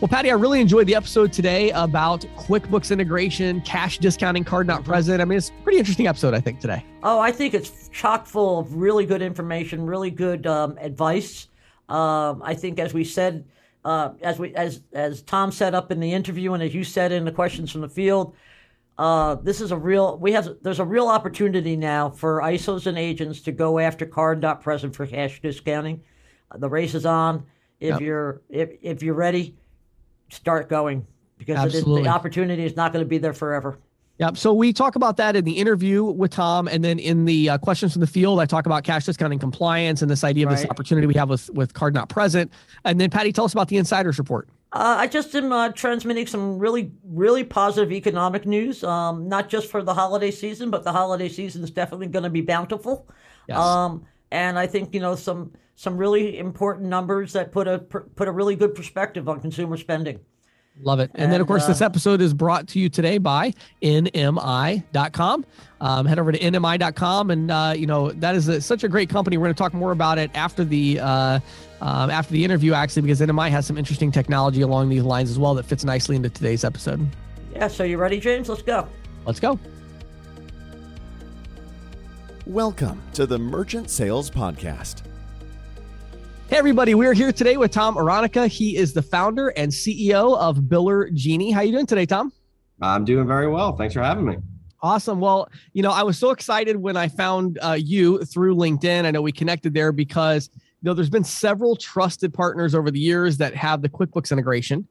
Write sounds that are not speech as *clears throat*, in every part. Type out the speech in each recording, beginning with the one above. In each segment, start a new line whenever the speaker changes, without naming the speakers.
Well, Patty, I really enjoyed the episode today about QuickBooks integration, cash discounting, card not present. I mean, it's a pretty interesting episode, I think, today.
Oh, I think it's chock full of really good information, really good um, advice. Um, I think, as we said, uh, as we as as Tom set up in the interview, and as you said in the questions from the field, uh, this is a real. We have there's a real opportunity now for ISOs and agents to go after card not present for cash discounting. The race is on. If yep. you're if if you're ready start going because the opportunity is not going to be there forever.
Yep. So we talk about that in the interview with Tom, and then in the uh, questions from the field, I talk about cash discounting compliance and this idea of right. this opportunity we have with with card not present. And then Patty, tell us about the insiders report.
Uh, I just am uh, transmitting some really, really positive economic news. Um, not just for the holiday season, but the holiday season is definitely going to be bountiful. Yes. Um, and I think you know some some really important numbers that put a put a really good perspective on consumer spending.
Love it. And, and then, of course, uh, this episode is brought to you today by NMI.com. Um, head over to NMI.com. And, uh, you know, that is a, such a great company. We're going to talk more about it after the. Uh, um, after the interview, actually, because NMI has some interesting technology along these lines as well that fits nicely into today's episode.
Yeah. So, you ready, James? Let's go.
Let's go.
Welcome to the Merchant Sales Podcast
Hey, everybody, we're here today with Tom Aronica. He is the founder and CEO of Biller Genie. How you doing today, Tom?
I'm doing very well. Thanks for having me.
Awesome. Well, you know, I was so excited when I found uh, you through LinkedIn. I know we connected there because, you know, there's been several trusted partners over the years that have the QuickBooks integration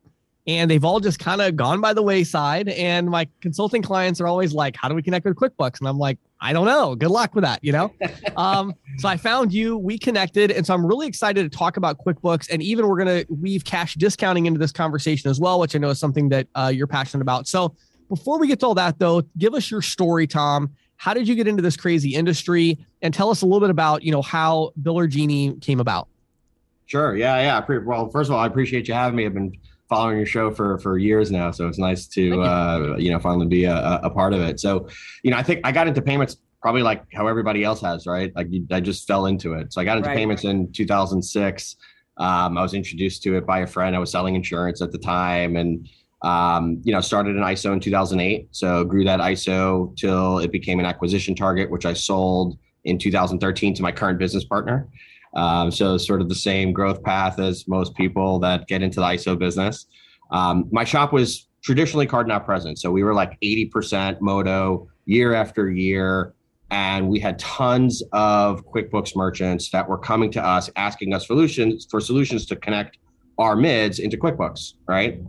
and they've all just kind of gone by the wayside. And my consulting clients are always like, how do we connect with QuickBooks? And I'm like, I don't know. Good luck with that, you know? *laughs* um, so I found you, we connected. And so I'm really excited to talk about QuickBooks. And even we're going to weave cash discounting into this conversation as well, which I know is something that uh, you're passionate about. So before we get to all that, though, give us your story, Tom. How did you get into this crazy industry? And tell us a little bit about, you know, how Biller Genie came about.
Sure. Yeah. Yeah. Well, first of all, I appreciate you having me. I've been following your show for for years now, so it's nice to uh, you know finally be a, a part of it. So, you know, I think I got into payments probably like how everybody else has, right? Like I just fell into it. So I got into right. payments in 2006. Um, I was introduced to it by a friend. I was selling insurance at the time, and um, you know, started an ISO in 2008. So grew that ISO till it became an acquisition target, which I sold in 2013 to my current business partner. Um, so sort of the same growth path as most people that get into the ISO business. Um, my shop was traditionally card not present. So we were like 80% MOTO year after year. And we had tons of QuickBooks merchants that were coming to us asking us solutions for solutions to connect our mids into QuickBooks, right?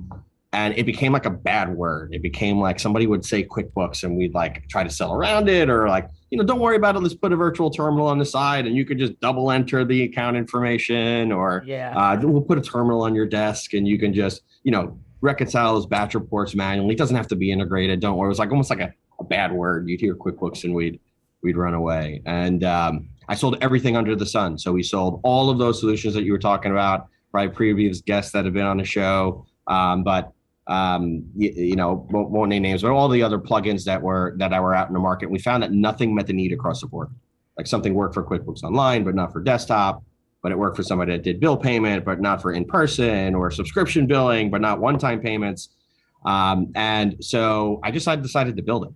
and it became like a bad word. It became like somebody would say QuickBooks and we'd like try to sell around it or like, you know, don't worry about it. Let's put a virtual terminal on the side and you could just double enter the account information or yeah. Uh, we'll put a terminal on your desk and you can just, you know, reconcile those batch reports manually. It doesn't have to be integrated. Don't worry. It was like almost like a, a bad word. You'd hear QuickBooks and we'd, we'd run away. And um, I sold everything under the sun. So we sold all of those solutions that you were talking about, probably previous guests that have been on the show. Um, but um, you, you, know, won't, won't, name names, but all the other plugins that were that I were out in the market. We found that nothing met the need across the board. Like something worked for QuickBooks Online, but not for desktop. But it worked for somebody that did bill payment, but not for in person, or subscription billing, but not one time payments. Um, and so I just I decided to build it.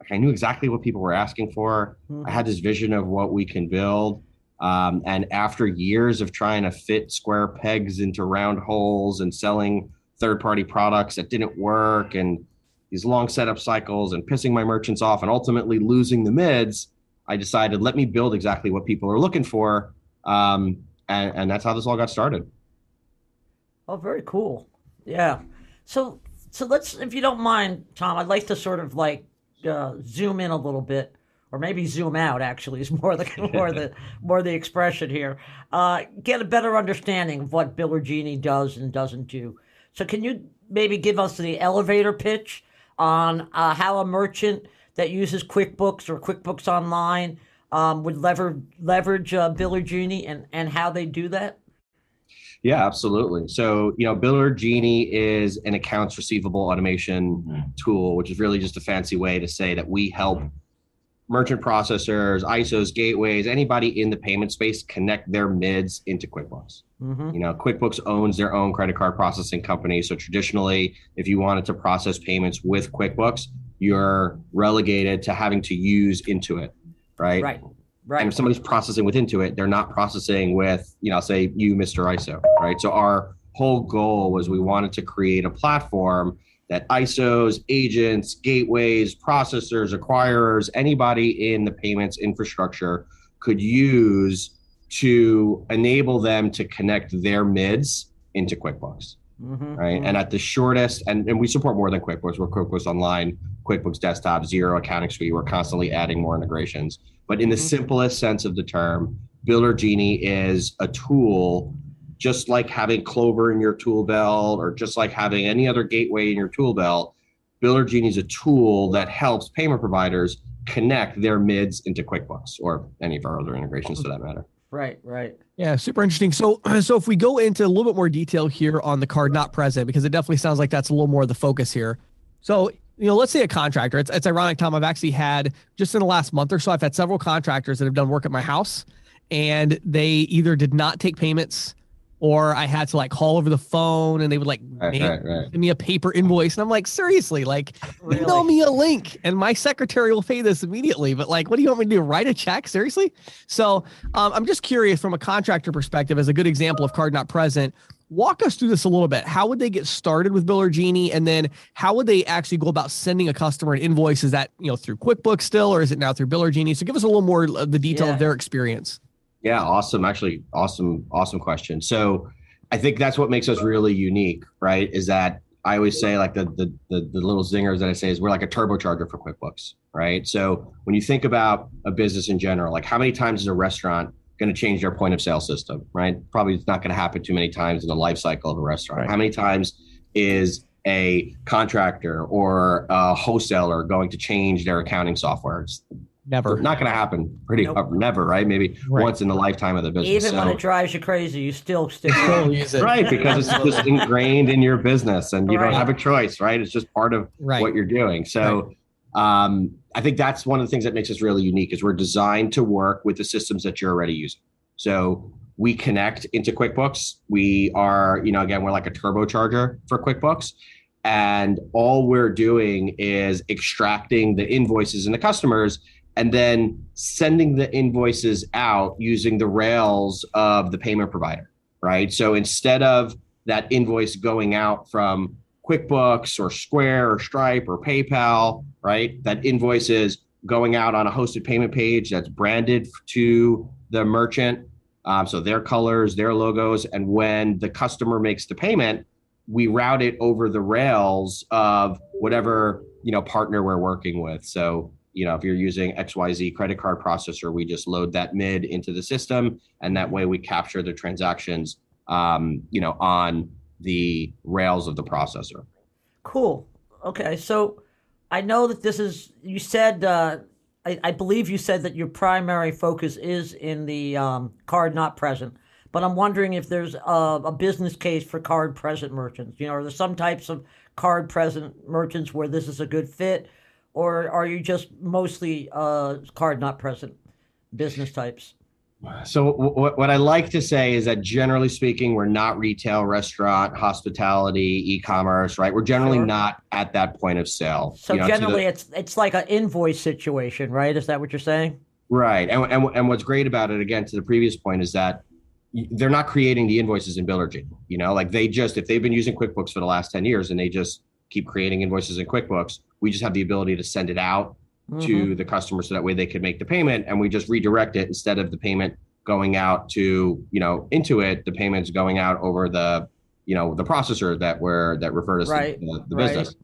Like I knew exactly what people were asking for. Mm-hmm. I had this vision of what we can build. Um, and after years of trying to fit square pegs into round holes and selling third party products that didn't work and these long setup cycles and pissing my merchants off and ultimately losing the mids, I decided let me build exactly what people are looking for. Um, and, and that's how this all got started.
Oh, very cool. Yeah. So, so let's, if you don't mind, Tom, I'd like to sort of like uh, zoom in a little bit, or maybe zoom out. Actually, is more the more the *laughs* more the expression here. Uh, get a better understanding of what Biller Genie does and doesn't do. So can you maybe give us the elevator pitch on uh, how a merchant that uses QuickBooks or QuickBooks Online um, would lever, leverage uh, Biller Genie and, and how they do that?
Yeah, absolutely. So, you know, Biller Genie is an accounts receivable automation mm. tool, which is really just a fancy way to say that we help merchant processors, ISOs, gateways, anybody in the payment space connect their mids into QuickBooks.
Mm-hmm.
You know, QuickBooks owns their own credit card processing company. So traditionally, if you wanted to process payments with QuickBooks, you're relegated to having to use Intuit, right?
Right.
And
Right.
if somebody's processing with Intuit, they're not processing with, you know, say you, Mr. ISO, right? So our whole goal was we wanted to create a platform that ISOs, agents, gateways, processors, acquirers, anybody in the payments infrastructure could use to enable them to connect their mids into QuickBooks
Mm-hmm.
right? And at the shortest, and, and we support more than QuickBooks. We're QuickBooks Online, QuickBooks Desktop, Xero Accounting Suite. We're constantly adding more integrations. But in the
Mhm.
simplest sense of the term, Biller Genie is a tool, just like having Clover in your tool belt, or just like having any other gateway in your tool belt. Biller Genie is a tool that helps payment providers connect their mids into QuickBooks or any of our other integrations for that matter.
Right. Right.
Yeah, super interesting. So, *clears throat* so if we go into a little bit more detail here on the card not present, because it definitely sounds like that's a little more of the focus here. So, you know, let's say a contractor. It's it's ironic, Tom. I've actually had just in the last month or so, I've had several contractors that have done work at my house, and they either did not take payments, or I had to like call over the phone, and they would like
Right,
mail-
right, right.
give me a paper invoice, and I'm like, seriously, like *laughs* email me a link and my secretary will pay this immediately. But like, what do you want me to do? Write a check? Seriously? So um, I'm just curious from a contractor perspective, as a good example of card not present, walk us through this a little bit. How would they get started with Biller Genie? And then how would they actually go about sending a customer an invoice? Is that, you know, through QuickBooks still, or is it now through Biller Genie? So give us a little more of the detail
Yeah.
of their experience.
Yeah, awesome. Actually, awesome, awesome question. So I think that's what makes us really unique, right? Is that I always say like the the the, the little zingers that I say is we're like a turbocharger for QuickBooks, right? So when you think about a business in general, like how many times is a restaurant going to change their point of sale system, right? Probably it's not going to happen too many times in the life cycle of a restaurant.
Right.
How many times is a contractor or a wholesaler going to change their accounting software? It's
Never.
not going to happen pretty
Nope.
uh, never, right? Maybe
Right.
once in the lifetime of the business.
Even when
So-
it drives you crazy, you still stick.
Still use it.
right because it's just ingrained in your business and you
Right.
don't have a choice right it's just part of
Right.
what you're doing so um, i think that's one of the things that makes us really unique is we're designed to work with the systems that you're already using so we connect into quickbooks we are you know again we're like a turbocharger for quickbooks and all we're doing is extracting the invoices and the customers and then sending the invoices out using the rails of the payment provider right? So instead of that invoice going out from QuickBooks or Square or Stripe or PayPal, right? That invoice is going out on a hosted payment page that's branded to the merchant. Um, so their colors, their logos. And when the customer makes the payment, we route it over the rails of whatever, you know, partner we're working with. So, you know, if you're using XYZ credit card processor, we just load that mid into the system. And that way we capture the transactions, um, you know, on the rails of the processor.
Cool. Okay, so I know that this is. You said. Uh, I, I believe you said that your primary focus is in the um, card not present. But I'm wondering if there's a, a business case for card present merchants. You know, are there some types of card present merchants where this is a good fit, or are you just mostly uh, card not present business types?
So what, what I like to say is that generally speaking, we're not retail, restaurant, hospitality, e-commerce, right? We're generally
Sure.
not at that point of sale.
So
you know, to the-
generally, it's it's like an invoice situation, right? Is that what you're saying?
Right. And, and, and what's great about it, again, to the previous point, is that they're not creating the invoices in Billergy. You know, like they just, if they've been using QuickBooks for the last 10 years and they just keep creating invoices in QuickBooks, we just have the ability to send it out
Mhm.
to the customer so that way they can make the payment and we just redirect it instead of the payment going out to, you know, Intuit, the payments going out over the, you know, the processor that we're, that refer to
Right,
the, the
right.
business.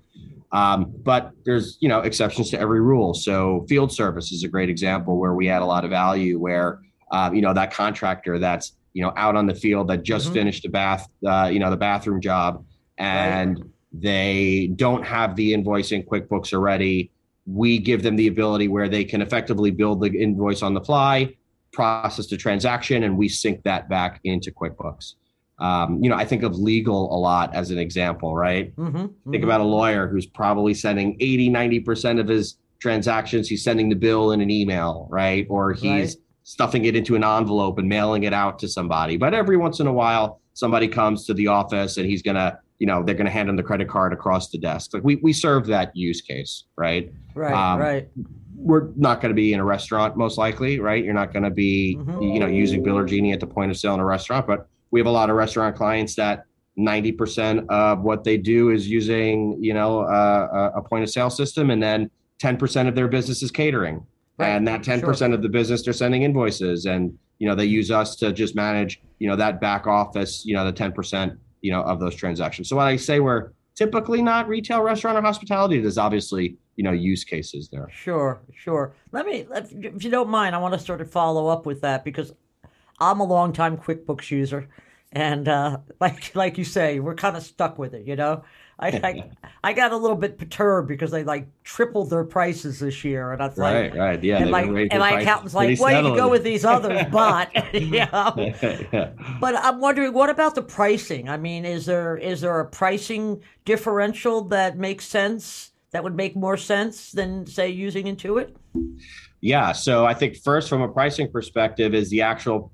Um, but there's you know exceptions to every rule. So field service is a great example where we add a lot of value. Where um, you know that contractor that's you know out on the field that just
Mhm.
finished the bath uh, you know the bathroom job and they don't have the invoice in QuickBooks already. We give them the ability where they can effectively build the invoice on the fly, process the transaction, and we sync that back into QuickBooks. Um, you know, I think of legal a lot as an example, right?
Mm-hmm.
Think about a lawyer who's probably sending 80, 90% of his transactions, he's sending the bill in an email, right? Or he's right. stuffing it into an envelope and mailing it out to somebody. But every once in a while, somebody comes to the office and he's gonna, you know, they're gonna hand him the credit card across the desk. Like we we serve that use case, right?
Right, um, right.
We're not going to be in a restaurant, most likely, right? You're not going to be, mm-hmm. you know, using Biller Genie at the point of sale in a restaurant. But we have a lot of restaurant clients that 90% of what they do is using, you know, uh, a point of sale system, and then 10% of their business is catering. Right. And that 10% sure. of the business, they're sending invoices and, you know, they use us to just manage, you know, that back office, you know, the 10%, you know, of those transactions. So when I say we're typically not retail, restaurant, or hospitality, there's obviously, you know, use cases there.
Sure, sure. Let me, if you don't mind, I want to sort of follow up with that because I'm a longtime QuickBooks user. And uh, *laughs* like like you say, we're kind of stuck with it, you know. I, I, *laughs* I got a little bit perturbed because they like tripled their prices this year, and I was
right, like, right, yeah,
and like, and my accountant's like, well, you can go with these others, *laughs* but *laughs* yeah. yeah. But I'm wondering, what about the pricing? I mean, is there is there a pricing differential that makes sense? That would make more sense than say using Intuit?
Yeah, so I think first, from a pricing perspective, is the actual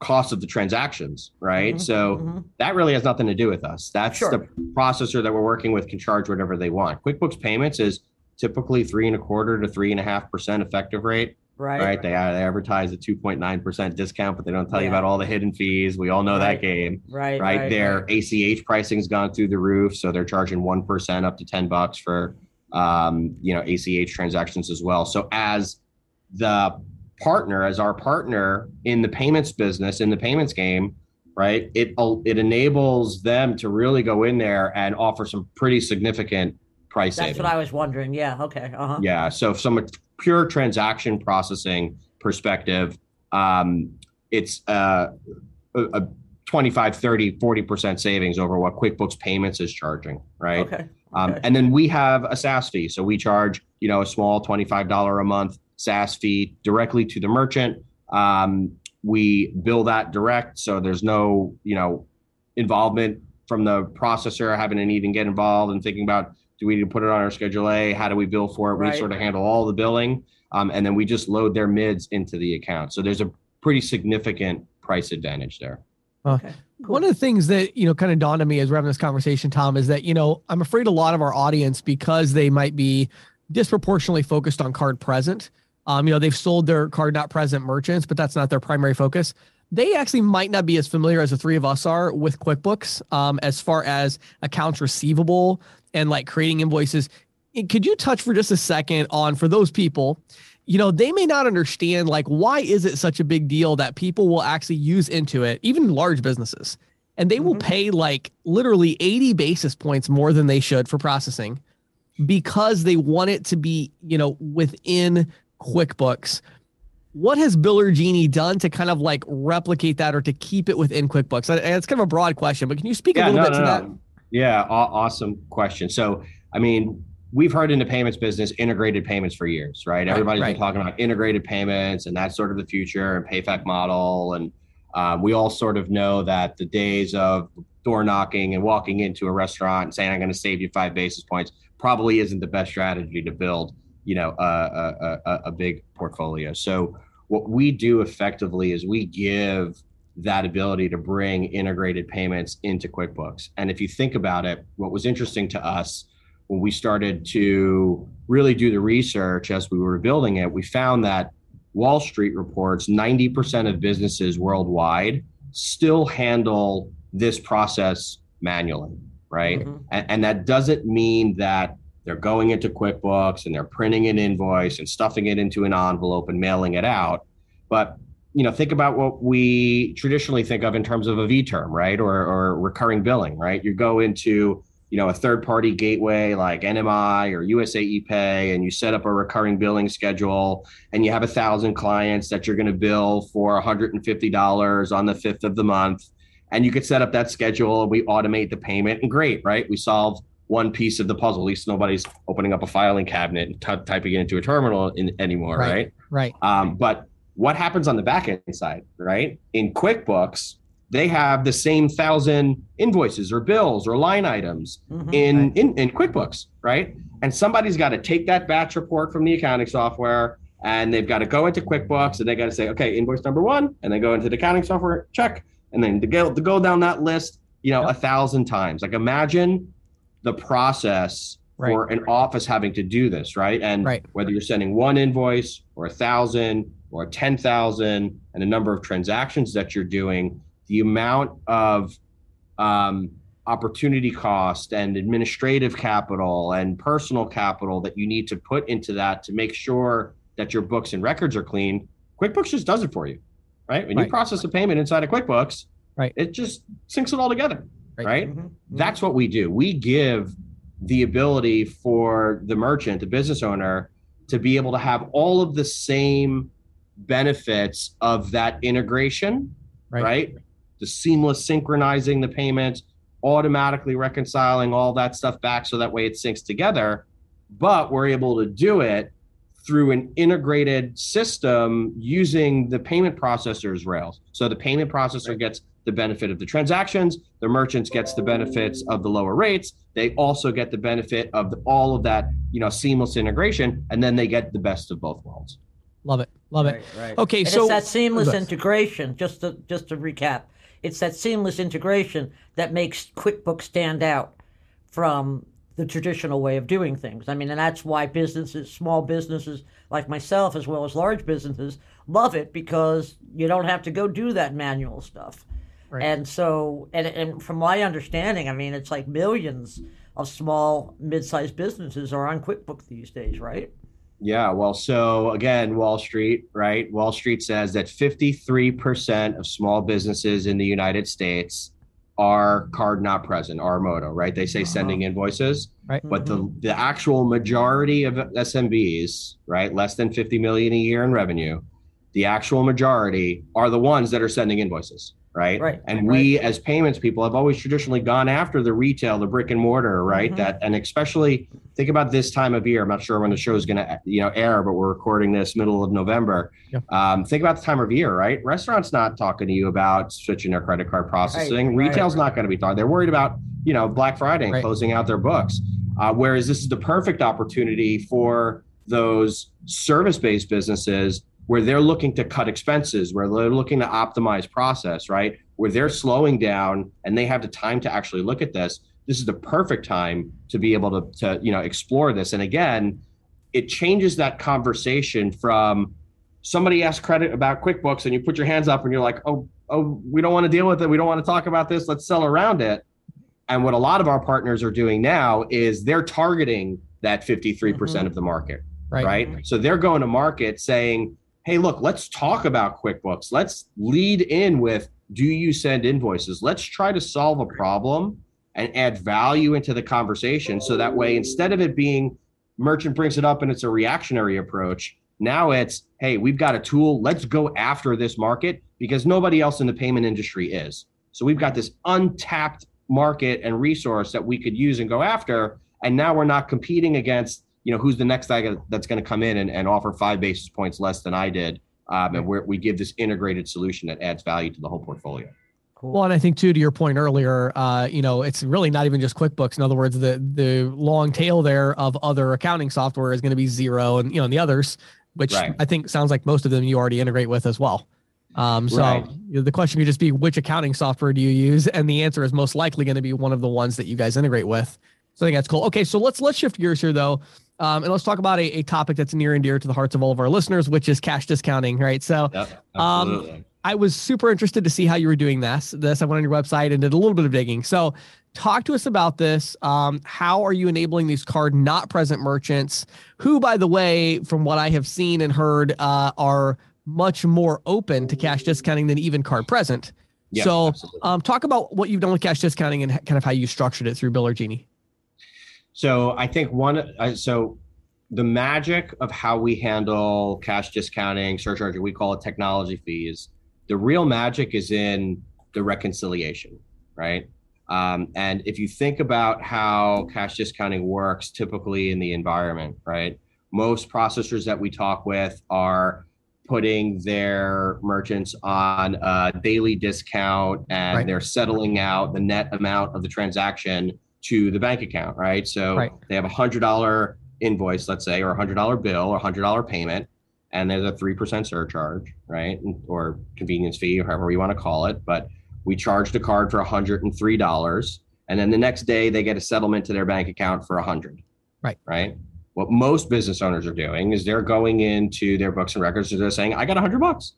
cost of the transactions, right? Mm-hmm, so mm-hmm. that really has nothing to do with us. That's sure. the processor that we're working with can charge whatever they want. QuickBooks Payments is typically three and a quarter to three and a half percent effective rate.
Right.
Right. They, they advertise a 2.9% discount, but they don't tell yeah. you about all the hidden fees. We all know right. that game.
Right.
Right.
right
Their
right.
ACH pricing's gone through the roof. So they're charging 1% up to 10 bucks for, um, you know, ACH transactions as well. So as the partner as our partner in the payments business in the payments game right it it enables them to really go in there and offer some pretty significant price
that's
savings.
what i was wondering yeah okay uh-huh.
yeah so from a pure transaction processing perspective um, it's uh, a, a 25 30 40% savings over what quickbooks payments is charging right
okay.
Um,
okay.
and then we have a SaaS fee. So we charge, you know, a small $25 a month SaaS fee directly to the merchant. Um, we bill that direct, so there's no you know involvement from the processor having to even get involved and thinking about do we need to put it on our schedule A? How do we bill for it? Right. We sort of handle all the billing, um, and then we just load their mids into the account. So there's a pretty significant price advantage there.
Okay. Cool. One of the things that you know kind of dawned on me as we're having this conversation, Tom, is that you know I'm afraid a lot of our audience because they might be disproportionately focused on card present um, you know, they've sold their card not present merchants, but that's not their primary focus. They actually might not be as familiar as the three of us are with QuickBooks um, as far as accounts receivable and like creating invoices. Could you touch for just a second on for those people? You know, they may not understand like why is it such a big deal that people will actually use Intuit, even large businesses, and they mm-hmm. will pay like literally 80 basis points more than they should for processing because they want it to be, you know, within QuickBooks. What has Biller Genie done to kind of like replicate that or to keep it within QuickBooks? And it's kind of a broad question, but can you speak yeah, a little no, bit no, to no. that?
Yeah, awesome question. So, I mean, we've heard in the payments business integrated payments for years, right? right Everybody's right. been talking about integrated payments and that's sort of the future and PayFac model. And um, we all sort of know that the days of door knocking and walking into a restaurant and saying, I'm going to save you five basis points probably isn't the best strategy to build you know a, a, a big portfolio. So what we do effectively is we give that ability to bring integrated payments into QuickBooks. And if you think about it, what was interesting to us when we started to really do the research as we were building it, we found that Wall Street reports 90% of businesses worldwide still handle this process manually, right? Mm-hmm. And, and that doesn't mean that they're going into QuickBooks and they're printing an invoice and stuffing it into an envelope and mailing it out. But you know, think about what we traditionally think of in terms of a V term, right? Or, or recurring billing, right? You go into you know a third party gateway like NMI or USA ePay, and you set up a recurring billing schedule, and you have a thousand clients that you're going to bill for $150 on the fifth of the month, and you could set up that schedule. And we automate the payment, and great, right? We solve one piece of the puzzle. At least nobody's opening up a filing cabinet and t- typing it into a terminal in, anymore, right?
Right.
right. Um, but what happens on the back end side, right? In QuickBooks, they have the same thousand invoices or bills or line items
Mhm.
in, in in QuickBooks, right? And somebody's got to take that batch report from the accounting software and they've got to go into QuickBooks and they got to say, okay, invoice number one, and then go into the accounting software, check, and then to go to go down that list, you know, a thousand times. Like imagine the process
Right.
for an office having to do this, right? And
Right.
whether you're sending one invoice or a thousand or ten thousand, and the number of transactions that you're doing, the amount of um, opportunity cost and administrative capital and personal capital that you need to put into that to make sure that your books and records are clean. QuickBooks just does it for you, right? When
Right.
you process a payment inside of QuickBooks,
Right.
it just syncs it all together,
Right.
right?
Mhm.
That's what we do. We give the ability for the merchant, the business owner, to be able to have all of the same benefits of that integration,
Right.
right? The seamless synchronizing the payments, automatically reconciling all that stuff back so that way it syncs together. But we're able to do it through an integrated system using the payment processor's rails. So the payment processor gets the benefit of the transactions, the merchants gets the benefits of the lower rates. They also get the benefit of the, all of that, you know, seamless integration, and then they get the best of both worlds.
Love it. Love it.
Right, right.
Okay,
And
so
it's that seamless integration. Just to just to recap, it's that seamless integration that makes QuickBooks stand out from the traditional way of doing things. I mean, and that's why businesses, small businesses like myself, as well as large businesses, love it because you don't have to go do that manual stuff.
Right.
And so, and, and from my understanding, I mean, it's like millions of small, mid-sized businesses are on QuickBooks these days, right?
Yeah, well, so again, Wall Street, right? Wall Street says that 53% of small businesses in the United States are card not present, our MOTO, right? They say uh-huh. sending invoices,
Right.
but the mm-hmm. the actual majority of SMBs, right, less than 50 million a year in revenue, the actual majority are the ones that are sending invoices, right?
Right,
And we as payments people have always traditionally gone after the retail, the brick and mortar, right?
Mhm.
That and especially think about this time of year. I'm not sure when the show is going to you know air, but we're recording this middle of November.
Yeah.
Um, think about the time of year, right? Restaurants not talking to you about switching their credit card processing.
right,
Retail's not going to be talking. They're worried about you know Black Friday and
Right.
closing out their books. Uh, whereas this is the perfect opportunity for those service-based businesses where they're looking to cut expenses, where they're looking to optimize process, right? Where they're slowing down and they have the time to actually look at this. This is the perfect time to be able to, to you know explore this. And again, it changes that conversation from somebody asks credit about QuickBooks and you put your hands up and you're like, oh, oh, we don't want to deal with it. We don't want to talk about this. Let's sell around it. And what a lot of our partners are doing now is they're targeting that 53% mm-hmm. of the market
Right.
right? So they're going to market saying, hey, look, let's talk about QuickBooks. Let's lead in with do you send invoices? Let's try to solve a problem and add value into the conversation. So that way, instead of it being merchant brings it up and it's a reactionary approach, now it's, hey, we've got a tool. Let's go after this market because nobody else in the payment industry is. So we've got this untapped market and resource that we could use and go after. And now we're not competing against you know, who's the next guy that's going to come in and, and offer five basis points less than I did? Um, and we're, we give this integrated solution that adds value to the whole portfolio.
Cool.
Well, and I think too, to your point earlier, uh, you know, it's really not even just QuickBooks. In other words, the the long tail there of other accounting software is going to be Xero, and you know, and the others, which
Right.
I think sounds like most of them you already integrate with as well. Um, so
Right.
you know, the question could just be which accounting software do you use, and the answer is most likely going to be one of the ones that you guys integrate with. So I think that's cool. Okay, so let's let's shift gears here though, um, and let's talk about a, a topic that's near and dear to the hearts of all of our listeners, which is cash discounting. Right. So
Yep,
Um, I was super interested to see how you were doing this. This I went on your website and did a little bit of digging. So, talk to us about this. Um, how are you enabling these card not present merchants, who, by the way, from what I have seen and heard, uh, are much more open to cash discounting than even card present.
Yeah,
so, um, talk about what you've done with cash discounting and kind of how you structured it through Biller Genie.
So I think one, uh, so the magic of how we handle cash discounting, surcharging, we call it technology fees. The real magic is in the reconciliation, right? Um, and if you think about how cash discounting works typically in the environment, right? Most processors that we talk with are putting their merchants on a daily discount and
Right.
they're settling out the net amount of the transaction to the bank account, right? So
Right.
they have a hundred dollar invoice, let's say, or a hundred dollar bill or a hundred dollar payment, and there's a three percent surcharge, right? Or convenience fee, or however you want to call it. But we charge the card for a hundred and three dollars, and then the next day they get a settlement to their bank account for a hundred.
Right.
Right. What most business owners are doing is they're going into their books and records and they're saying, I got a hundred bucks.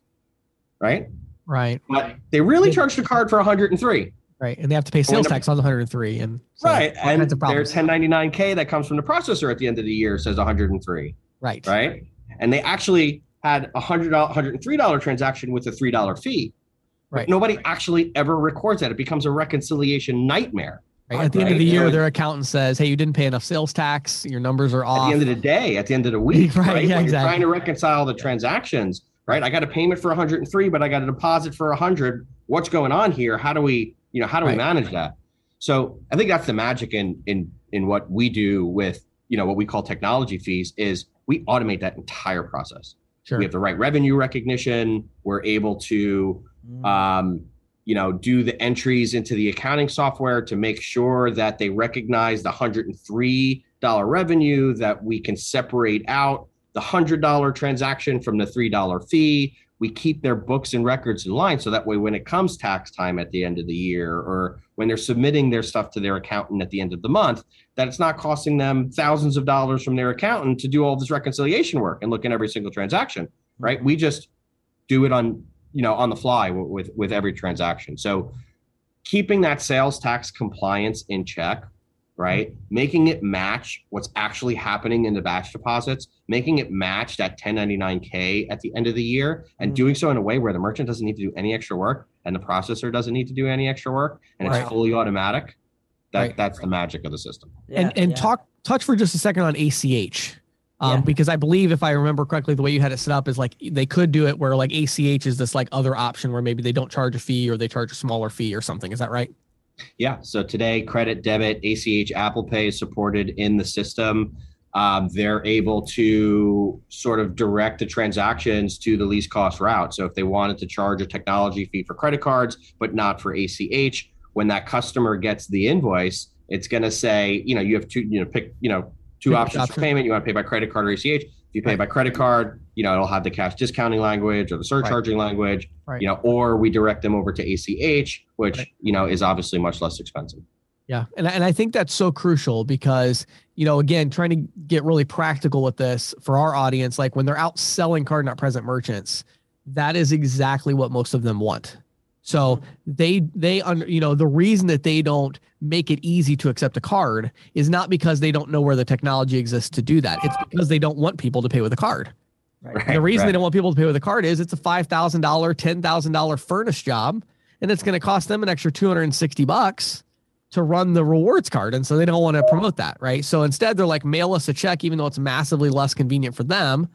Right.
Right.
But they really charged the card for a hundred and three.
Right. And they have to pay sales tax on the 103 and so
right. And their 1099K that comes from the processor at the end of the year says 103.
right.
Right. And they actually had a hundred dollar, hundred and three dollar transaction with a three dollar fee.
Right.
Nobody actually ever records that. It becomes a reconciliation nightmare.
Right. At the end of
Right.
the
You
year,
know,
their accountant says, "Hey, you didn't pay enough sales tax. Your numbers are off."
At the end of the day, at the end of the *laughs* week,
Right,
right?
yeah,
when
exactly.
you're trying to reconcile the transactions, right? I got a payment for 103, but I got a deposit for 100. What's going on here? How do we, you know, how do
Right.
we manage that? So I think that's the magic in in in what we do with you know what we call technology fees is we automate that entire process.
sure.
We have the right revenue recognition. We're able to
Mm.
um, you know, do the entries into the accounting software to make sure that they recognize the hundred and three dollar revenue, that we can separate out the hundred dollar transaction from the three dollar fee. We keep their books and records in line so that way when it comes tax time at the end of the year or when they're submitting their stuff to their accountant at the end of the month, that it's not costing them thousands of dollars from their accountant to do all this reconciliation work and look at every single transaction, right? We just do it on you know on the fly with with every transaction so keeping that sales tax compliance in check right making it match what's actually happening in the batch deposits making it match that 1099k at the end of the year and
Mm.
doing so in a way where the merchant doesn't need to do any extra work and the processor doesn't need to do any extra work and
Right.
it's fully automatic that
Right.
that's the magic of the system
Yeah,
and and
yeah.
talk touch for just a second on ACH. Um,
Yeah.
because I believe if I remember correctly, the way you had it set up is like they could do it where like ACH is this like other option where maybe they don't charge a fee or they charge a smaller fee or something. Is that right?
Yeah. So today, credit, debit, ACH, Apple Pay is supported in the system. Um, they're able to sort of direct the transactions to the least cost route. So if they wanted to charge a technology fee for credit cards, but not for ACH, when that customer gets the invoice, it's going to say, you know, you have two, you know, pick, you know, two
Pick
options
option.
for payment. You want to pay by credit card or ACH. You pay by credit card, you know, it'll have the cash discounting language or the surcharging language,
Right.
you know, or we direct them over to ACH, which,
Right.
you know, is obviously much less expensive.
Yeah. And, and I think that's so crucial because, you know, again, trying to get really practical with this for our audience, like when they're out selling card not present merchants, that is exactly what most of them want. So mm-hmm. they they under you know the reason that they don't make it easy to accept a card is not because they don't know where the technology exists to do that. It's because they don't want people to pay with a card.
Right.
The reason
right.
they don't want people to pay with a card is it's a five thousand dollar, ten thousand dollar furnace job, and it's going to cost them an extra two hundred and sixty bucks to run the rewards card, and so they don't want to promote that, right? So instead, they're like mail us a check, even though it's massively less convenient for them.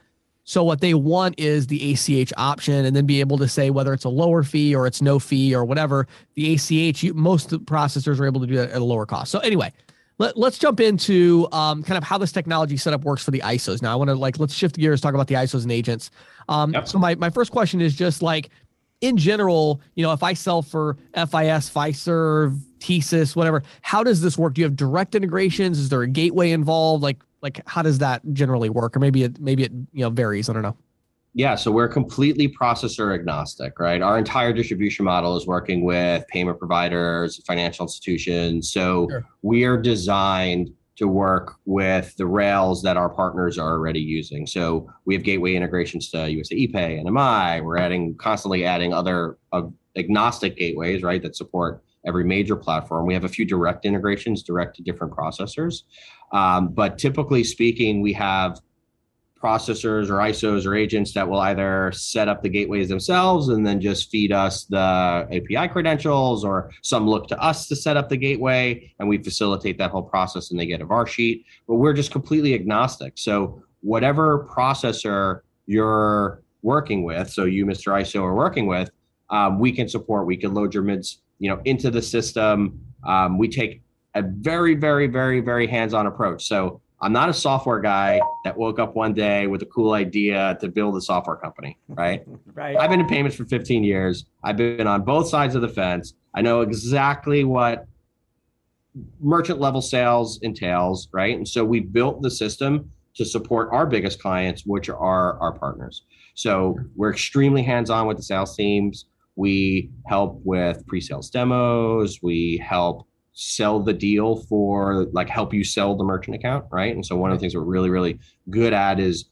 So what they want is the ACH option, and then be able to say whether it's a lower fee or it's no fee or whatever. The ACH, you, most processors are able to do that at a lower cost. So anyway, let, let's jump into um, kind of how this technology setup works for the ISOs. Now, I want to like let's shift gears, talk about the ISOs and agents. Um,
Yep.
So my my first question is just like in general, you know, if I sell for FIS, Fiserv, TSYS, whatever, how does this work? Do you have direct integrations? Is there a gateway involved? Like like how does that generally work? Or maybe it maybe it you know varies. I don't know.
Yeah, so we're completely processor agnostic, right? Our entire distribution model is working with payment providers, financial institutions. So
Sure.
we are designed to work with the rails that our partners are already using. So we have gateway integrations to USA ePay, NMI. We're adding constantly adding other uh, agnostic gateways, right, that support every major platform. We have a few direct integrations direct to different processors. Um, but typically speaking, we have processors or ISOs or agents that will either set up the gateways themselves and then just feed us the API credentials, or some look to us to set up the gateway and we facilitate that whole process and they get a VAR sheet. But we're just completely agnostic. So whatever processor you're working with, so you, Mr. ISO, are working with, um, we can support. We can load your mids, you know, into the system. Um, we take a very, very, very, very hands-on approach. So I'm not a software guy that woke up one day with a cool idea to build a software company, right? *laughs*
right.
I've been in payments for 15 years. I've been on both sides of the fence. I know exactly what merchant level sales entails, right? And so we built the system to support our biggest clients, which are our partners. So we're extremely hands on with the sales teams. We help with pre sales demos. We help sell the deal for like help you sell the merchant account, right? And so one of the things we're really really good at is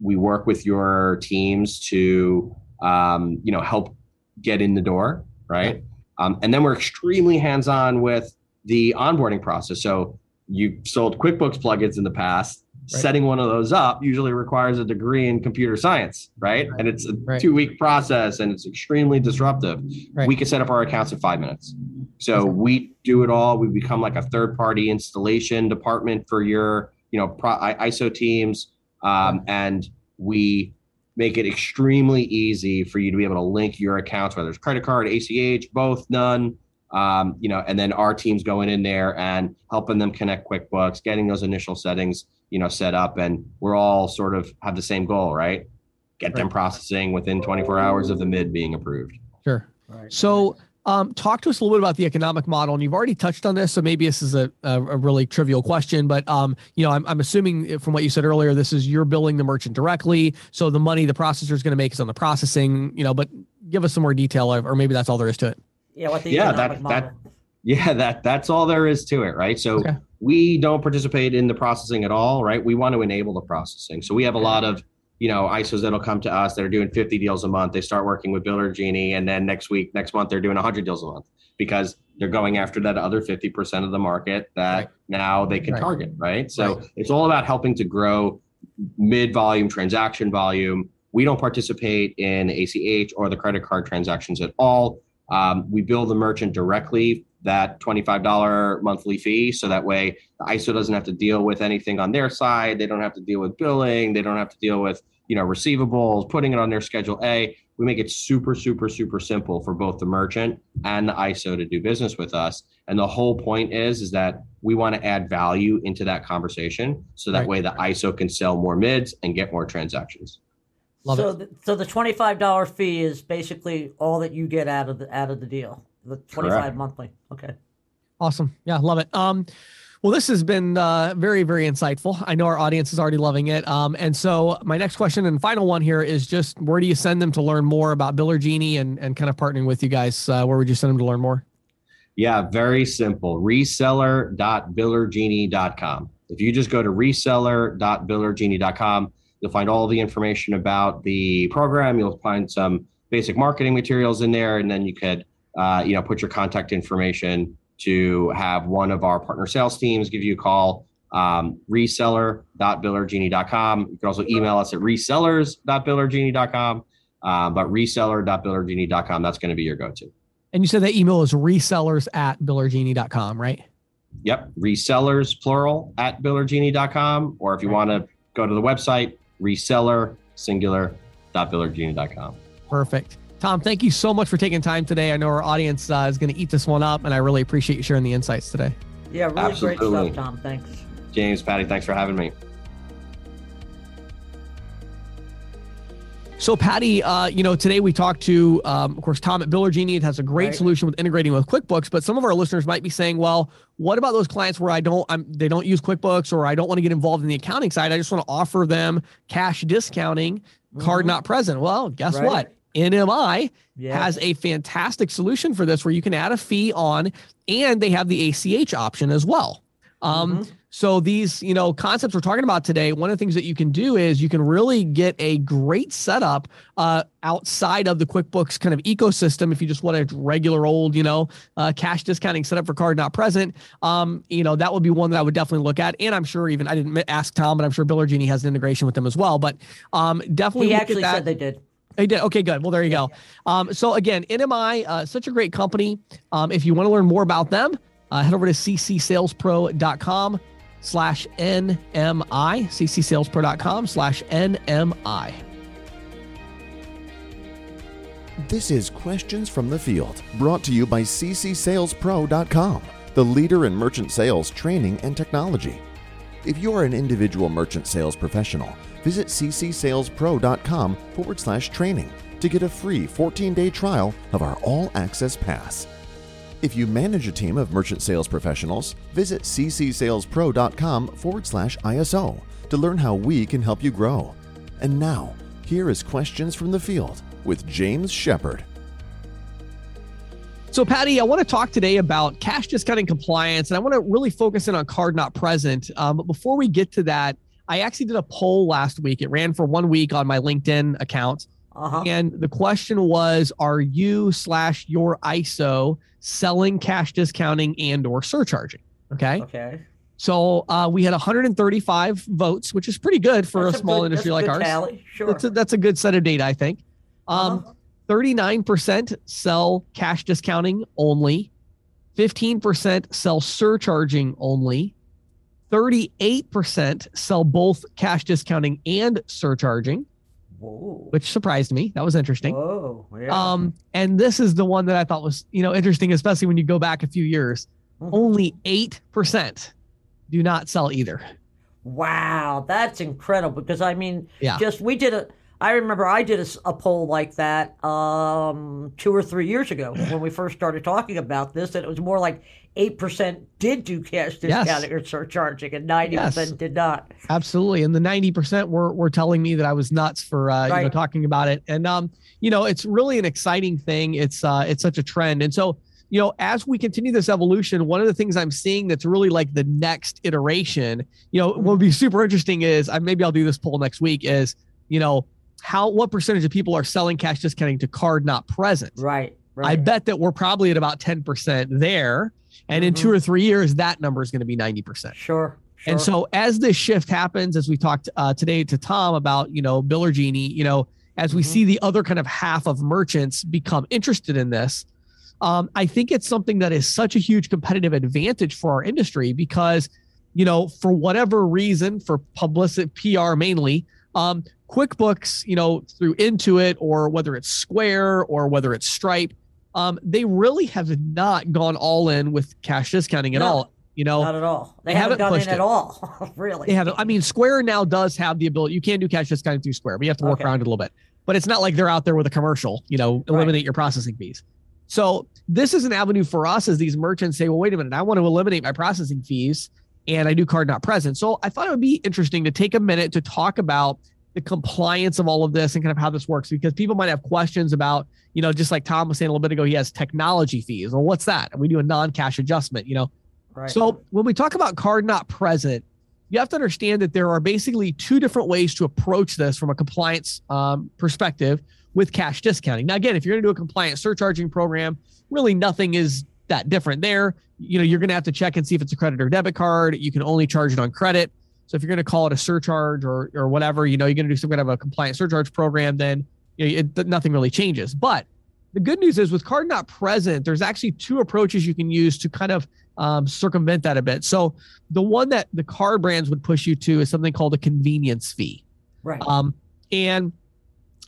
we work with your teams to um, you know help get in the door, right? Um, and then we're extremely hands on with the onboarding process. So you sold QuickBooks plugins in the past. Right. Setting one of those up usually requires a degree in computer science, right? right. And it's a right. two week process and it's extremely disruptive. We can set up our accounts in five minutes. So we do it all. We become like a third party installation department for your, you know, pro, ISO teams, um, and we make it extremely easy for you to be able to link your accounts, whether it's credit card, ACH, both, none. Um, you know, and then our teams going in there and helping them connect QuickBooks, getting those initial settings, you know, set up, and we're all sort of have the same goal, right? Get right. them processing within 24 hours of the mid being approved.
Sure. Right. So um, talk to us a little bit about the economic model, and you've already touched on this, so maybe this is a, a, a really trivial question, but um, you know, I'm, I'm assuming from what you said earlier, this is you're billing the merchant directly, so the money the processor is going to make is on the processing, you know. But give us some more detail, or maybe that's all there is to it.
Yeah, what the
yeah, that, model. that yeah, that that's all there is to it, right? So okay. we don't participate in the processing at all, right? We want to enable the processing, so we have a lot of you know, ISOs that'll come to us that are doing 50 deals a month. They start working with Biller Genie, and then next week, next month, they're doing 100 deals a month because they're going after that other 50% of the market that right. now they can right. target, right? So right. it's all about helping to grow mid volume transaction volume. We don't participate in ACH or the credit card transactions at all. Um, we bill the merchant directly that $25 monthly fee. So that way the ISO doesn't have to deal with anything on their side. They don't have to deal with billing. They don't have to deal with, you know, receivables, putting it on their schedule A. We make it super, super, super simple for both the merchant and the ISO to do business with us. And the whole point is, is that we want to add value into that conversation. So that right. way the ISO can sell more mids and get more transactions.
Love so, the, so the twenty-five dollar fee is basically all that you get out of the out of the deal. The 25 Correct. monthly. Okay.
Awesome. Yeah, love it. Um, well, this has been uh, very, very insightful. I know our audience is already loving it. Um, and so my next question and final one here is just where do you send them to learn more about Biller Genie and, and kind of partnering with you guys? Uh, where would you send them to learn more?
Yeah, very simple. Reseller.billergenie.com. If you just go to reseller.billergenie.com, you'll find all the information about the program. You'll find some basic marketing materials in there, and then you could uh, you know, put your contact information to have one of our partner sales teams give you a call. Um, reseller.billergenie.com. You can also email us at resellers.billergenie.com. Uh, but reseller.billergenie.com, that's going to be your go-to.
And you said that email is resellers at billergenie.com, right?
Yep. Resellers, plural, at billergenie.com. Or if you want to go to the website, reseller, singular.billergenie.com.
Perfect. Tom, thank you so much for taking time today. I know our audience uh, is going to eat this one up, and I really appreciate you sharing the insights today.
Yeah, really Absolutely. great stuff, Tom. Thanks.
James, Patty, thanks for having me.
So, Patty, uh, you know, today we talked to, um, of course, Tom at Biller Genie. It has a great right. solution with integrating with QuickBooks. But some of our listeners might be saying, "Well, what about those clients where I don't, I'm, they don't use QuickBooks, or I don't want to get involved in the accounting side? I just want to offer them cash discounting, mm-hmm. card not present." Well, guess right. what? NMI yeah. has a fantastic solution for this where you can add a fee on and they have the ACH option as well. Um, mm-hmm. So these, you know, concepts we're talking about today, one of the things that you can do is you can really get a great setup uh, outside of the QuickBooks kind of ecosystem. If you just want a regular old, you know, uh, cash discounting setup for card not present, um, you know, that would be one that I would definitely look at. And I'm sure even I didn't ask Tom, but I'm sure Biller Genie has an integration with them as well. But um, definitely,
he actually said they did.
They did. Okay, good. Well, there you go. Um, so again, NMI, uh, such a great company. Um, if you want to learn more about them, uh, head over to ccsalespro.com slash NMI, ccsalespro.com slash NMI.
This is Questions from the Field, brought to you by ccsalespro.com, the leader in merchant sales training and technology. If you are an individual merchant sales professional, visit ccsalespro.com forward slash training to get a free 14 day trial of our All Access Pass. If you manage a team of merchant sales professionals, visit ccsalespro.com forward slash ISO to learn how we can help you grow. And now, here is questions from the field with James Shepard.
So, Patty, I want to talk today about cash discounting compliance, and I want to really focus in on card not present. Um, but before we get to that, I actually did a poll last week. It ran for one week on my LinkedIn account.
Uh-huh.
And the question was, are you slash your ISO selling cash discounting and or surcharging? Okay.
Okay.
So uh, we had 135 votes, which is pretty good for
That's
a small
good-
industry
that's
like
a good
ours.
Tally. Sure.
That's a, that's a good set of data, I think. Um,
Uh-huh.
39% sell cash discounting only, 15% sell surcharging only, 38% sell both cash discounting and surcharging,
Whoa.
which surprised me. That was interesting.
Whoa. Yeah.
Um, and this is the one that I thought was, you know, interesting, especially when you go back a few years.
Mhm.
Only 8% do not sell either.
Wow, that's incredible. Because I mean,
Yeah.
just we did a. I remember I did a poll like that um, two or three years ago when we first started talking about this, and it was more like eight percent did do cash
Yes.
discounting or surcharging, and ninety percent
Yes.
did not.
Absolutely. And the 90% were, were telling me that I was nuts for, uh, you know, talking about it. And, um, you know, it's really an exciting thing. It's, uh, it's such a trend. And so, you know, as we continue this evolution, one of the things I'm seeing that's really like the next iteration, you know, what would be super interesting is I maybe I'll do this poll next week is, you know, how, what percentage of people are selling cash discounting to card not present?
Right. Right.
I bet that we're probably at about 10% there. And in
Mhm.
two or three years, that number is going to be 90%.
Sure. Sure.
And so as this shift happens, as we talked uh, today to Tom about, you know, Biller Genie, you know, as we
Mhm.
see the other kind of half of merchants become interested in this, um, I think it's something that is such a huge competitive advantage for our industry because, you know, for whatever reason, for publicity, PR mainly, um, QuickBooks, you know, through Intuit or whether it's Square or whether it's Stripe, um, they really have not gone all in with cash discounting at
No.
all. You know,
not at all. They,
they
haven't,
haven't
gone in
pushed
at all. *laughs* really.
they haven't. I mean, Square now does have the ability. You can do cash discounting through Square, but you have to work
Okay.
around it a little bit. But it's not like they're out there with a commercial. You know, eliminate your processing fees. So this is an avenue for us as these merchants say, well, wait a minute, I want to eliminate my processing fees, and I do card not present. So I thought it would be interesting to take a minute to talk about the compliance of all of this and kind of how this works because people might have questions about, you know, just like Tom was saying a little bit ago, he has technology fees. Well, what's that? And we do a non-cash adjustment. You know,
Right.
so when we talk about card not present, you have to understand that there are basically two different ways to approach this from a compliance um, perspective with cash discounting. Now, again, if you're going to do a compliance surcharging program, really nothing is that different there. You know, you're going to have to check and see if it's a credit or debit card. You can only charge it on credit. So if you're going to call it a surcharge or or whatever, you know, you're going to do some kind of a compliant surcharge program, then you know, it, nothing really changes. But the good news is with card not present, there's actually two approaches you can use to kind of um, circumvent that a bit. So the one that the card brands would push you to is something called a convenience fee.
right.
Um, and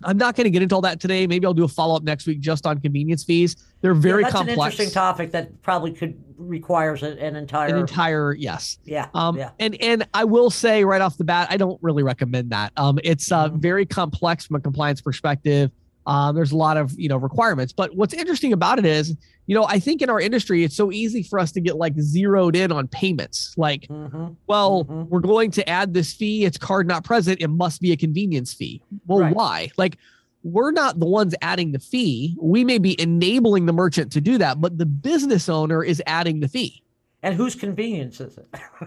I'm not going to get into all that today. Maybe I'll do a follow up next week just on convenience fees. They're very
yeah, that's
complex.
an interesting topic that probably could requires a- an entire.
An entire yes.
yeah.
Um,
yeah.
and and I will say right off the bat, I don't really recommend that. Um, it's uh,
Mhm.
very complex from a compliance perspective. Um, there's a lot of you know requirements, but what's interesting about it is, you know, I think in our industry, it's so easy for us to get like zeroed in on payments. Like,
Mhm.
well,
Mhm.
we're going to add this fee. It's card not present. It must be a convenience fee. Well,
Right.
why? Like, we're not the ones adding the fee. We may be enabling the merchant to do that, but the business owner is adding the fee.
And whose convenience is it?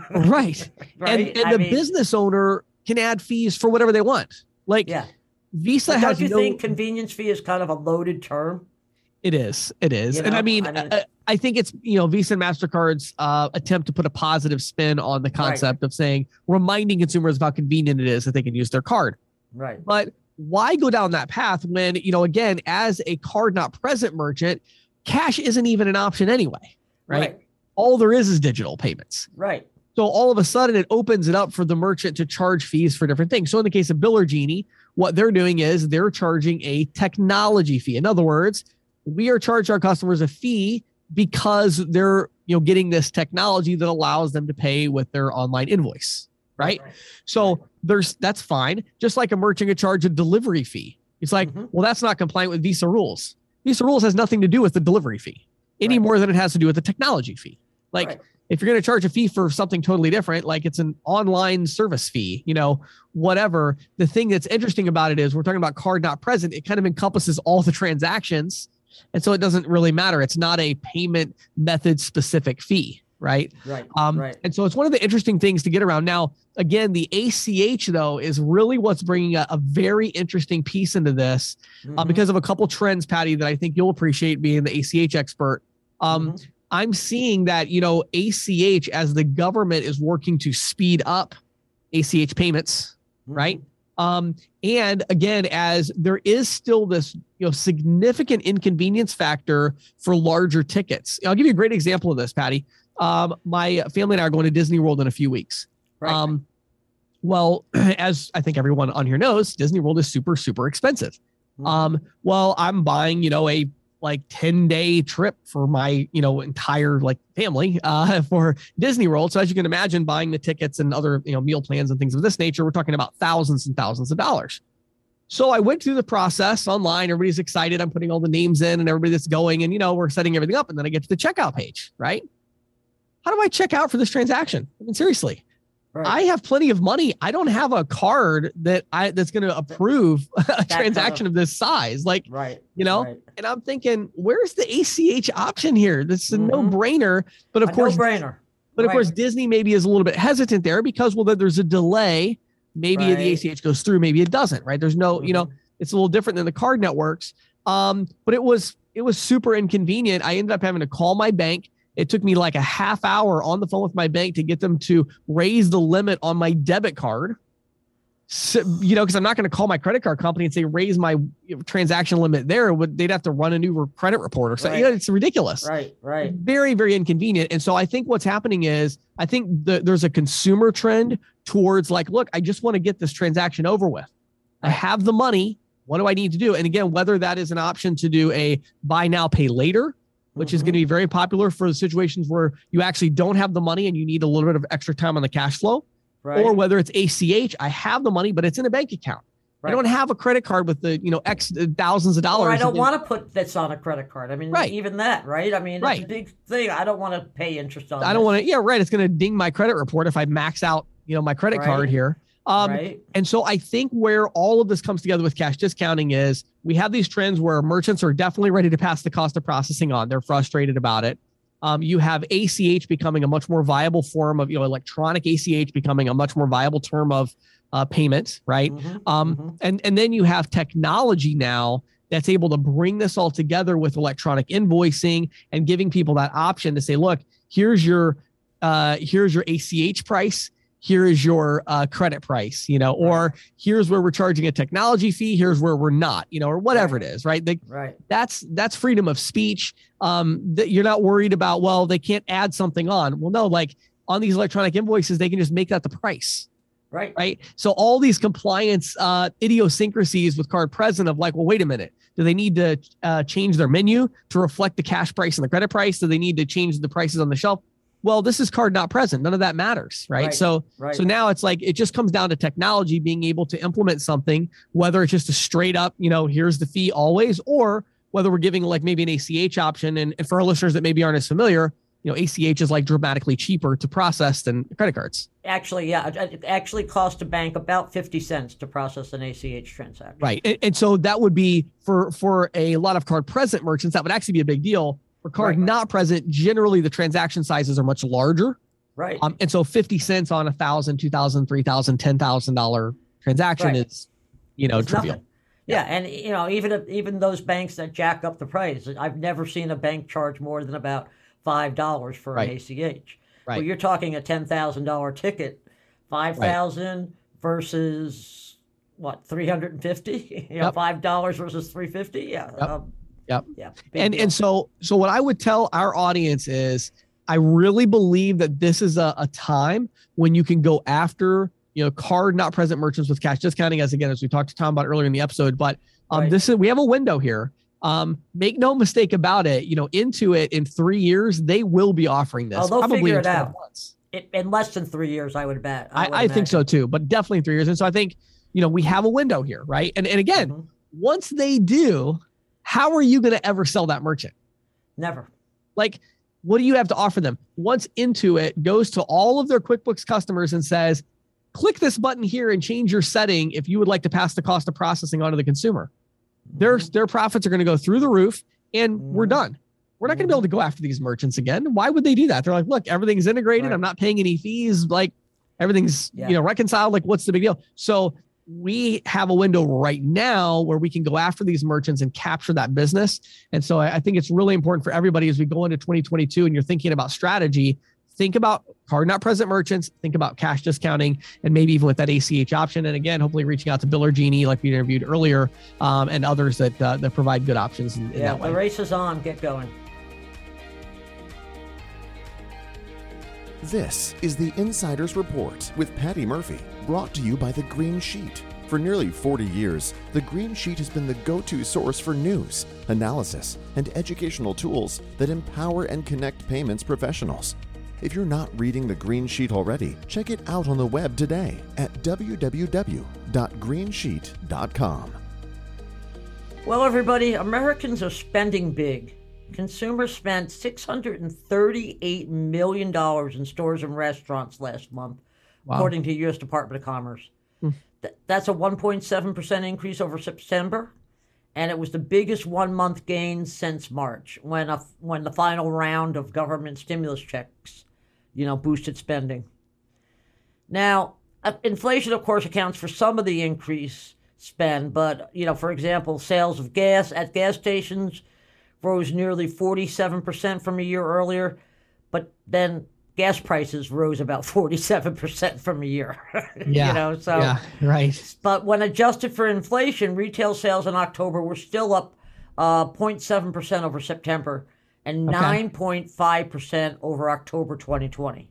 Right. *laughs*
right.
And, and the
mean,
business owner can add fees for whatever they want. Like
Yeah.
Visa
But
has
don't you
no.
think convenience fee is kind of a loaded term?
it is. It is.
You
and I mean,
I mean-
I, I think it's you know Visa and Mastercard's uh, attempt to put a positive spin on the concept of saying reminding consumers of how convenient it is that they can use their card.
Right.
But why go down that path when you know again as a card not present merchant, cash isn't even an option anyway. Right.
Right.
All there is is digital payments.
Right.
So all of a sudden, it opens it up for the merchant to charge fees for different things. So in the case of Biller Genie, what they're doing is they're charging a technology fee. In other words, we are charging our customers a fee because they're you know getting this technology that allows them to pay with their online invoice. right? So there's that's fine. Just like a merchant could charge a delivery fee. It's like,
Mhm.
well, that's not compliant with Visa rules. Visa rules has nothing to do with the delivery fee any
Right.
more than it has to do with the technology fee. Like
Right.
If you're going to charge a fee for something totally different, like it's an online service fee, you know, whatever. The thing that's interesting about it is we're talking about card not present. It kind of encompasses all the transactions. And so it doesn't really matter. It's not a payment method specific fee, right?
Right.
Um,
right.
And so it's one of the interesting things to get around. Now, again, the ACH though is really what's bringing a, a very interesting piece into this uh,
Mhm.
because of a couple trends, Patty, that I think you'll appreciate being the ACH expert. Um,
Mhm.
I'm seeing that you know ACH as the government is working to speed up ACH payments,
Mhm.
right? Um, and again, as there is still this you know significant inconvenience factor for larger tickets. I'll give you a great example of this, Patty. Um, my family and I are going to Disney World in a few weeks.
Right.
Um, well, *clears throat* as I think everyone on here knows, Disney World is super, super expensive.
Mhm.
Um, well, I'm buying, you know, a like 10 day trip for my, you know, entire like family uh, *laughs* for Disney World. So as you can imagine, buying the tickets and other, you know, meal plans and things of this nature, we're talking about thousands and thousands of dollars. So I went through the process online. Everybody's excited. I'm putting all the names in and everybody that's going, and you know, we're setting everything up. And then I get to the checkout page, right? How do I check out for this transaction? I mean, seriously.
Right.
I have plenty of money. I don't have a card that I that's going to approve *laughs* a transaction of this size. Like,
right.
you know,
Right.
and I'm thinking, where's the ACH option here? That's a
Mhm.
no-brainer. But of
A
course,
no-brainer.
but of
right.
course, Disney maybe is a little bit hesitant there because well, there's a delay. Maybe the ACH goes through, maybe it doesn't. Right? There's no, you know,
Mhm.
it's a little different than the card networks. Um, but it was it was super inconvenient. I ended up having to call my bank. It took me like a half hour on the phone with my bank to get them to raise the limit on my debit card. So, you know, because I'm not going to call my credit card company and say raise my transaction limit there. Would they'd have to run a new credit report or something? You know, it's ridiculous
Right. Right.
very very inconvenient and so i think what's happening is i think the, there's a consumer trend towards like look i just want to get this transaction over with i have the money what do i need to do and again whether that is an option to do a buy now pay later which is
Mhm.
going to be very popular for the situations where you actually don't have the money and you need a little bit of extra time on the cash flow
Right.
or whether it's ach i have the money but it's in a bank account i don't have a credit card with the you know x uh, thousands of dollars
Or I don't want to put this on a credit card. I mean,
Right.
even that, right? I mean, it's a
Right.
big thing. I don't want to pay interest on. It.
I don't want to. Yeah, right. It's going to ding my credit report if I max out, you know, my credit
Right.
card here. Um,
right.
And so I think where all of this comes together with cash discounting is we have these trends where merchants are definitely ready to pass the cost of processing on. They're frustrated about it. Um, you have ACH becoming a much more viable form of, you know, electronic ACH becoming a much more viable term of uh, payment, right?
Mhm,
Um,
mhm.
and and then you have technology now that's able to bring this all together with electronic invoicing and giving people that option to say, look, here's your uh, here's your ACH price, here is your uh, credit price, you know, or here's where we're charging a technology fee, here's where we're not, you know, or whatever it is, right? They,
Right.
that's that's freedom of speech. Um, that you're not worried about. Well, they can't add something on. Well, no, like on these electronic invoices, they can just make that the price
Right.
right? So all these compliance uh, idiosyncrasies with card present of like, well, wait a minute, do they need to uh, change their menu to reflect the cash price and the credit price? Do they need to change the prices on the shelf? Well, this is card not present. None of that matters, right?
Right.
So
Right.
so now it's like it just comes down to technology being able to implement something, whether it's just a straight up, you know, here's the fee always, or whether we're giving like maybe an ACH option. And, and for our listeners that maybe aren't as familiar, you know, ACH is like dramatically cheaper to process than credit cards.
Actually, yeah, it- actually cost a bank about fifty cents to process an ACH transaction.
Right. And, and so that would be for for a lot of card present merchants, that would actually be a big deal. For card
Right.
not present, generally the transaction sizes are much larger.
Right.
Um, and so 50 cents on a thousand, two thousand, three thousand, ten thousand dollar transaction
Right.
is, you know,
It's
trivial.
nothing. Yeah, and you know, even if, even those banks that jack up the price, I've never seen a bank charge more than about five dollars for
Right.
an ACH. Right. Well,
Right.
you're talking a ten thousand dollar ticket, five thousand versus what three hundred and fifty? *laughs* You know,
Yep.
five dollars versus three fifty. Yeah.
Yep.
Um,
Yep.
Yeah.
and
deal.
and so so what I would tell our audience is I really believe that this is a, a time when you can go after you know card not present merchants with cash discounting as again as we talked to Tom about earlier in the episode but um,
Right.
this is we have a window here um, make no mistake about it you know Intuit in three years they will be offering this
Oh, they'll
probably
figure
in
it out.
months
in, in less than three years, I would bet.
I,
would
I, think so too, but definitely three years. And so I think, you know, we have a window here, right? And and again,
Mhm.
once they do, how are you going to ever sell that merchant?
Never.
Like, what do you have to offer them? Once Intuit goes to all of their QuickBooks customers and says, click this button here and change your setting if you would like to pass the cost of processing on to the consumer. Their,
Mhm.
their profits are going to go through the roof and we're
Mhm.
done. We're not going to be able to go after these merchants again. Why would they do that? They're like, look, everything's integrated.
Right.
I'm not paying any fees. Like everything's,
Yeah.
you know, reconciled. Like what's the big deal? So we have a window right now where we can go after these merchants and capture that business. And so I, I think it's really important for everybody as we go into 2022 and you're thinking about strategy, think about card not present merchants, think about cash discounting, and maybe even with that ACH option. And again, hopefully reaching out to Biller Genie, like we interviewed earlier, um, and others that uh, that provide good options in, in
Yeah,
that way.
the race is on. Get going.
This is the Insider's Report with Patty Murphy, brought to you by The Green Sheet. For nearly 40 years, The Green Sheet has been the go to source for news, analysis, and educational tools that empower and connect payments professionals. If you're not reading The Green Sheet already, check it out on the web today at www.greensheet.com.
Well, everybody, Americans are spending big. Consumers spent $638 million in stores and restaurants last month,
Wow.
according to the U.S. Department of Commerce. Th- that's a 1.7% increase over September, and it was the biggest one month gain since March when, a, when the final round of government stimulus checks, you know, boosted spending. Now, uh, inflation, of course, accounts for some of the increase spend, but you know, for example, sales of gas at gas stations rose nearly 47% from a year earlier, but then gas prices rose about *laughs* 47% from a year. *laughs*
Yeah.
you know, so
yeah, right.
but when adjusted for inflation, retail sales in October were still up uh, 0.7% over September and
Okay.
9.5% over October 2020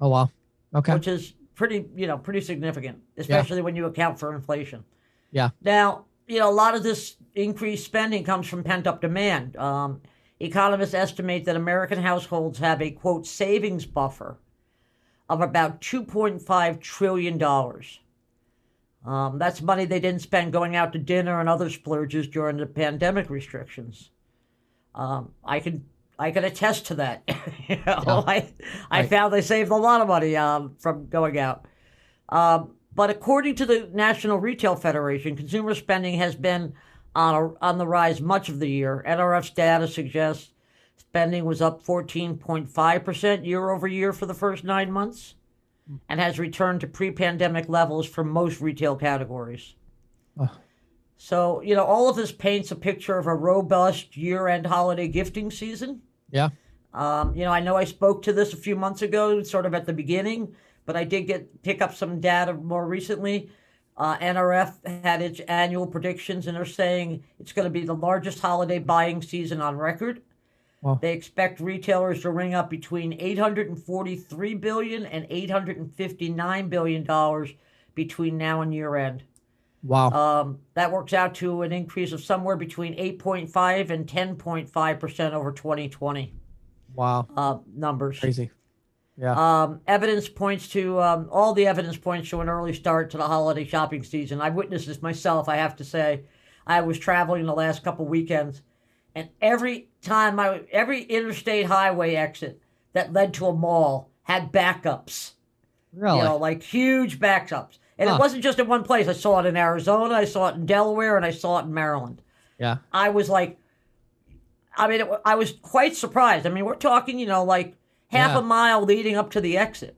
Oh wow. Okay.
which is pretty, you know, pretty significant, especially when you account for inflation.
Yeah.
Now, you know, a lot of this increased spending comes from pent up demand. Um, economists estimate that American households have a quote savings buffer of about $2.5 trillion. Um, that's money they didn't spend going out to dinner and other splurges during the pandemic restrictions. Um, I can I can attest to that. *laughs* you know,
Yeah.
I I
Right.
found they saved a lot of money um, from going out. Um, but according to the National Retail Federation, consumer spending has been on a, on the rise much of the year. NRF's data suggests spending was up 14.5 percent year over year for the first nine months, and has returned to pre-pandemic levels for most retail categories.
Oh.
So, you know, all of this paints a picture of a robust year end holiday gifting season.
Yeah.
Um, you know, I know I spoke to this a few months ago, sort of at the beginning, but I did get pick up some data more recently. Uh, NRF had its annual predictions, and they're saying it's going to be the largest holiday buying season on record.
Wow.
They expect retailers to ring up between 843 billion and 859 billion dollars between now and year end.
Wow.
Um, that works out to an increase of somewhere between 8.5 and 10.5 percent over 2020
wow.
uh, numbers.
Crazy. Yeah.
Um, evidence points to um, all the evidence points to an early start to the holiday shopping season. I witnessed this myself. I have to say, I was traveling the last couple weekends, and every time I every interstate highway exit that led to a mall had backups.
really?
You know, like huge backups. And
Huh.
it wasn't just in one place. I saw it in Arizona, I saw it in Delaware, and I saw it in Maryland.
yeah.
I was like, I mean, it, I was quite surprised. I mean, we're talking, you know, like half
Yeah.
a mile leading up to the exit.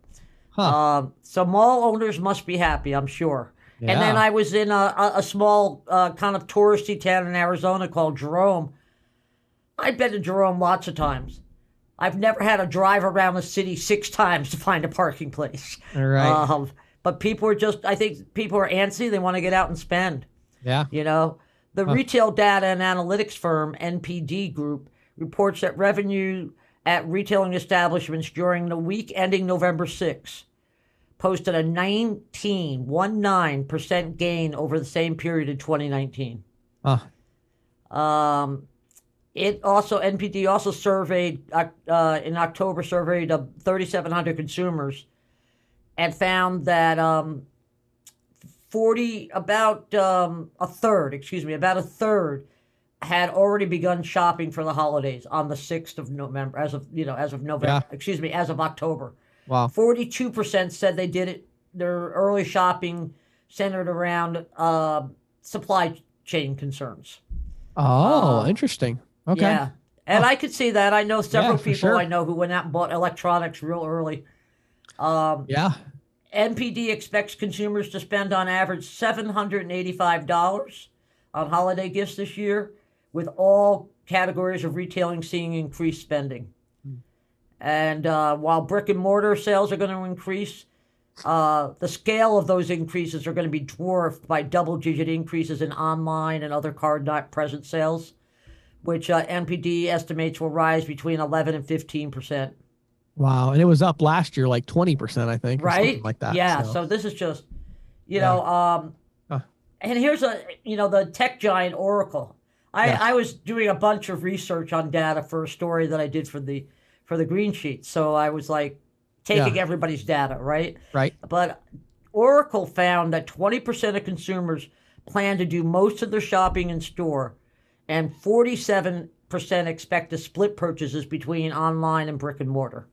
Huh.
Um, so mall owners must be happy, I'm sure. And then I was in a, a, a small uh, kind of touristy town in Arizona called Jerome. I've been to Jerome lots of times. I've never had to drive around the city six times to find a parking place.
All right.
Um, but people are just, I think people are antsy. They want to get out and spend.
yeah.
You know, the retail data and analytics firm NPD Group reports that revenue at retailing establishments during the week ending November 6 posted a 19.19% gain over the same period in 2019.
Huh.
Um, it also NPD also surveyed uh, in October surveyed uh, 3,700 consumers and found that um, 40 about um, a third, excuse me, about a third had already begun shopping for the holidays on the 6th of November as of you know as of November,
Yeah.
excuse me, as of October.
Wow.
42% said they did it their early shopping centered around uh, supply chain concerns.
Oh,
Uh,
interesting. Okay.
Yeah. And I could see that. I know several
Yeah,
people
sure.
I know who went out and bought electronics real early. Um,
Yeah.
NPD expects consumers to spend on average $785 on holiday gifts this year, with all categories of retailing seeing increased spending. And uh, while brick and mortar sales are going to increase, uh, the scale of those increases are going to be dwarfed by double digit increases in online and other card not present sales, which uh, NPD estimates will rise between 11 and 15 percent.
Wow. And it was up last year like 20%, I think.
right
like that.
yeah
so-
so. this is just you
Yeah.
know um
Huh.
and here's a you know the tech giant oracle i
Yeah.
i was doing a bunch of research on data for a story that i did for the for the green sheet so i was like taking
Yeah.
everybody's data right
right.
but oracle found that 20% of consumers plan to do most of their shopping in store and 47% expect to split purchases between online and brick and mortar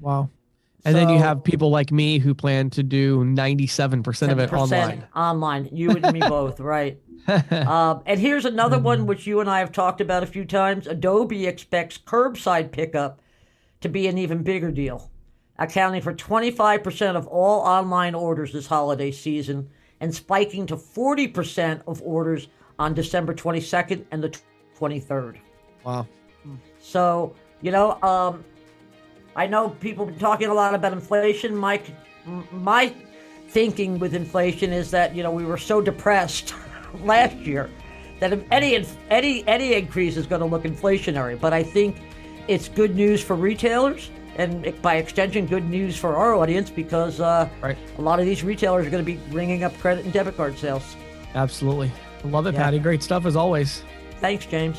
Wow. And then you have people like me who plan to do 97% of it online.
Online, you and me *laughs* both, right? *laughs* Um, and here's another
Mm-hmm.
one which you and I have talked about a few times. Adobe expects curbside pickup to be an even bigger deal, accounting for 25% of all online orders this holiday season and spiking to 40% of orders on December 22nd and the 23rd.
wow.
So, you know, um, I know people have been talking a lot about inflation. My, my thinking with inflation is that, you know, we were so depressed *laughs* last year that if any, any, any increase is going to look inflationary. But I think it's good news for retailers and by extension, good news for our audience because uh,
Right.
a lot of these retailers are going to be ringing up credit and debit card sales.
Absolutely. Love it,
Yeah.
Patty. Great stuff as always.
Thanks, James.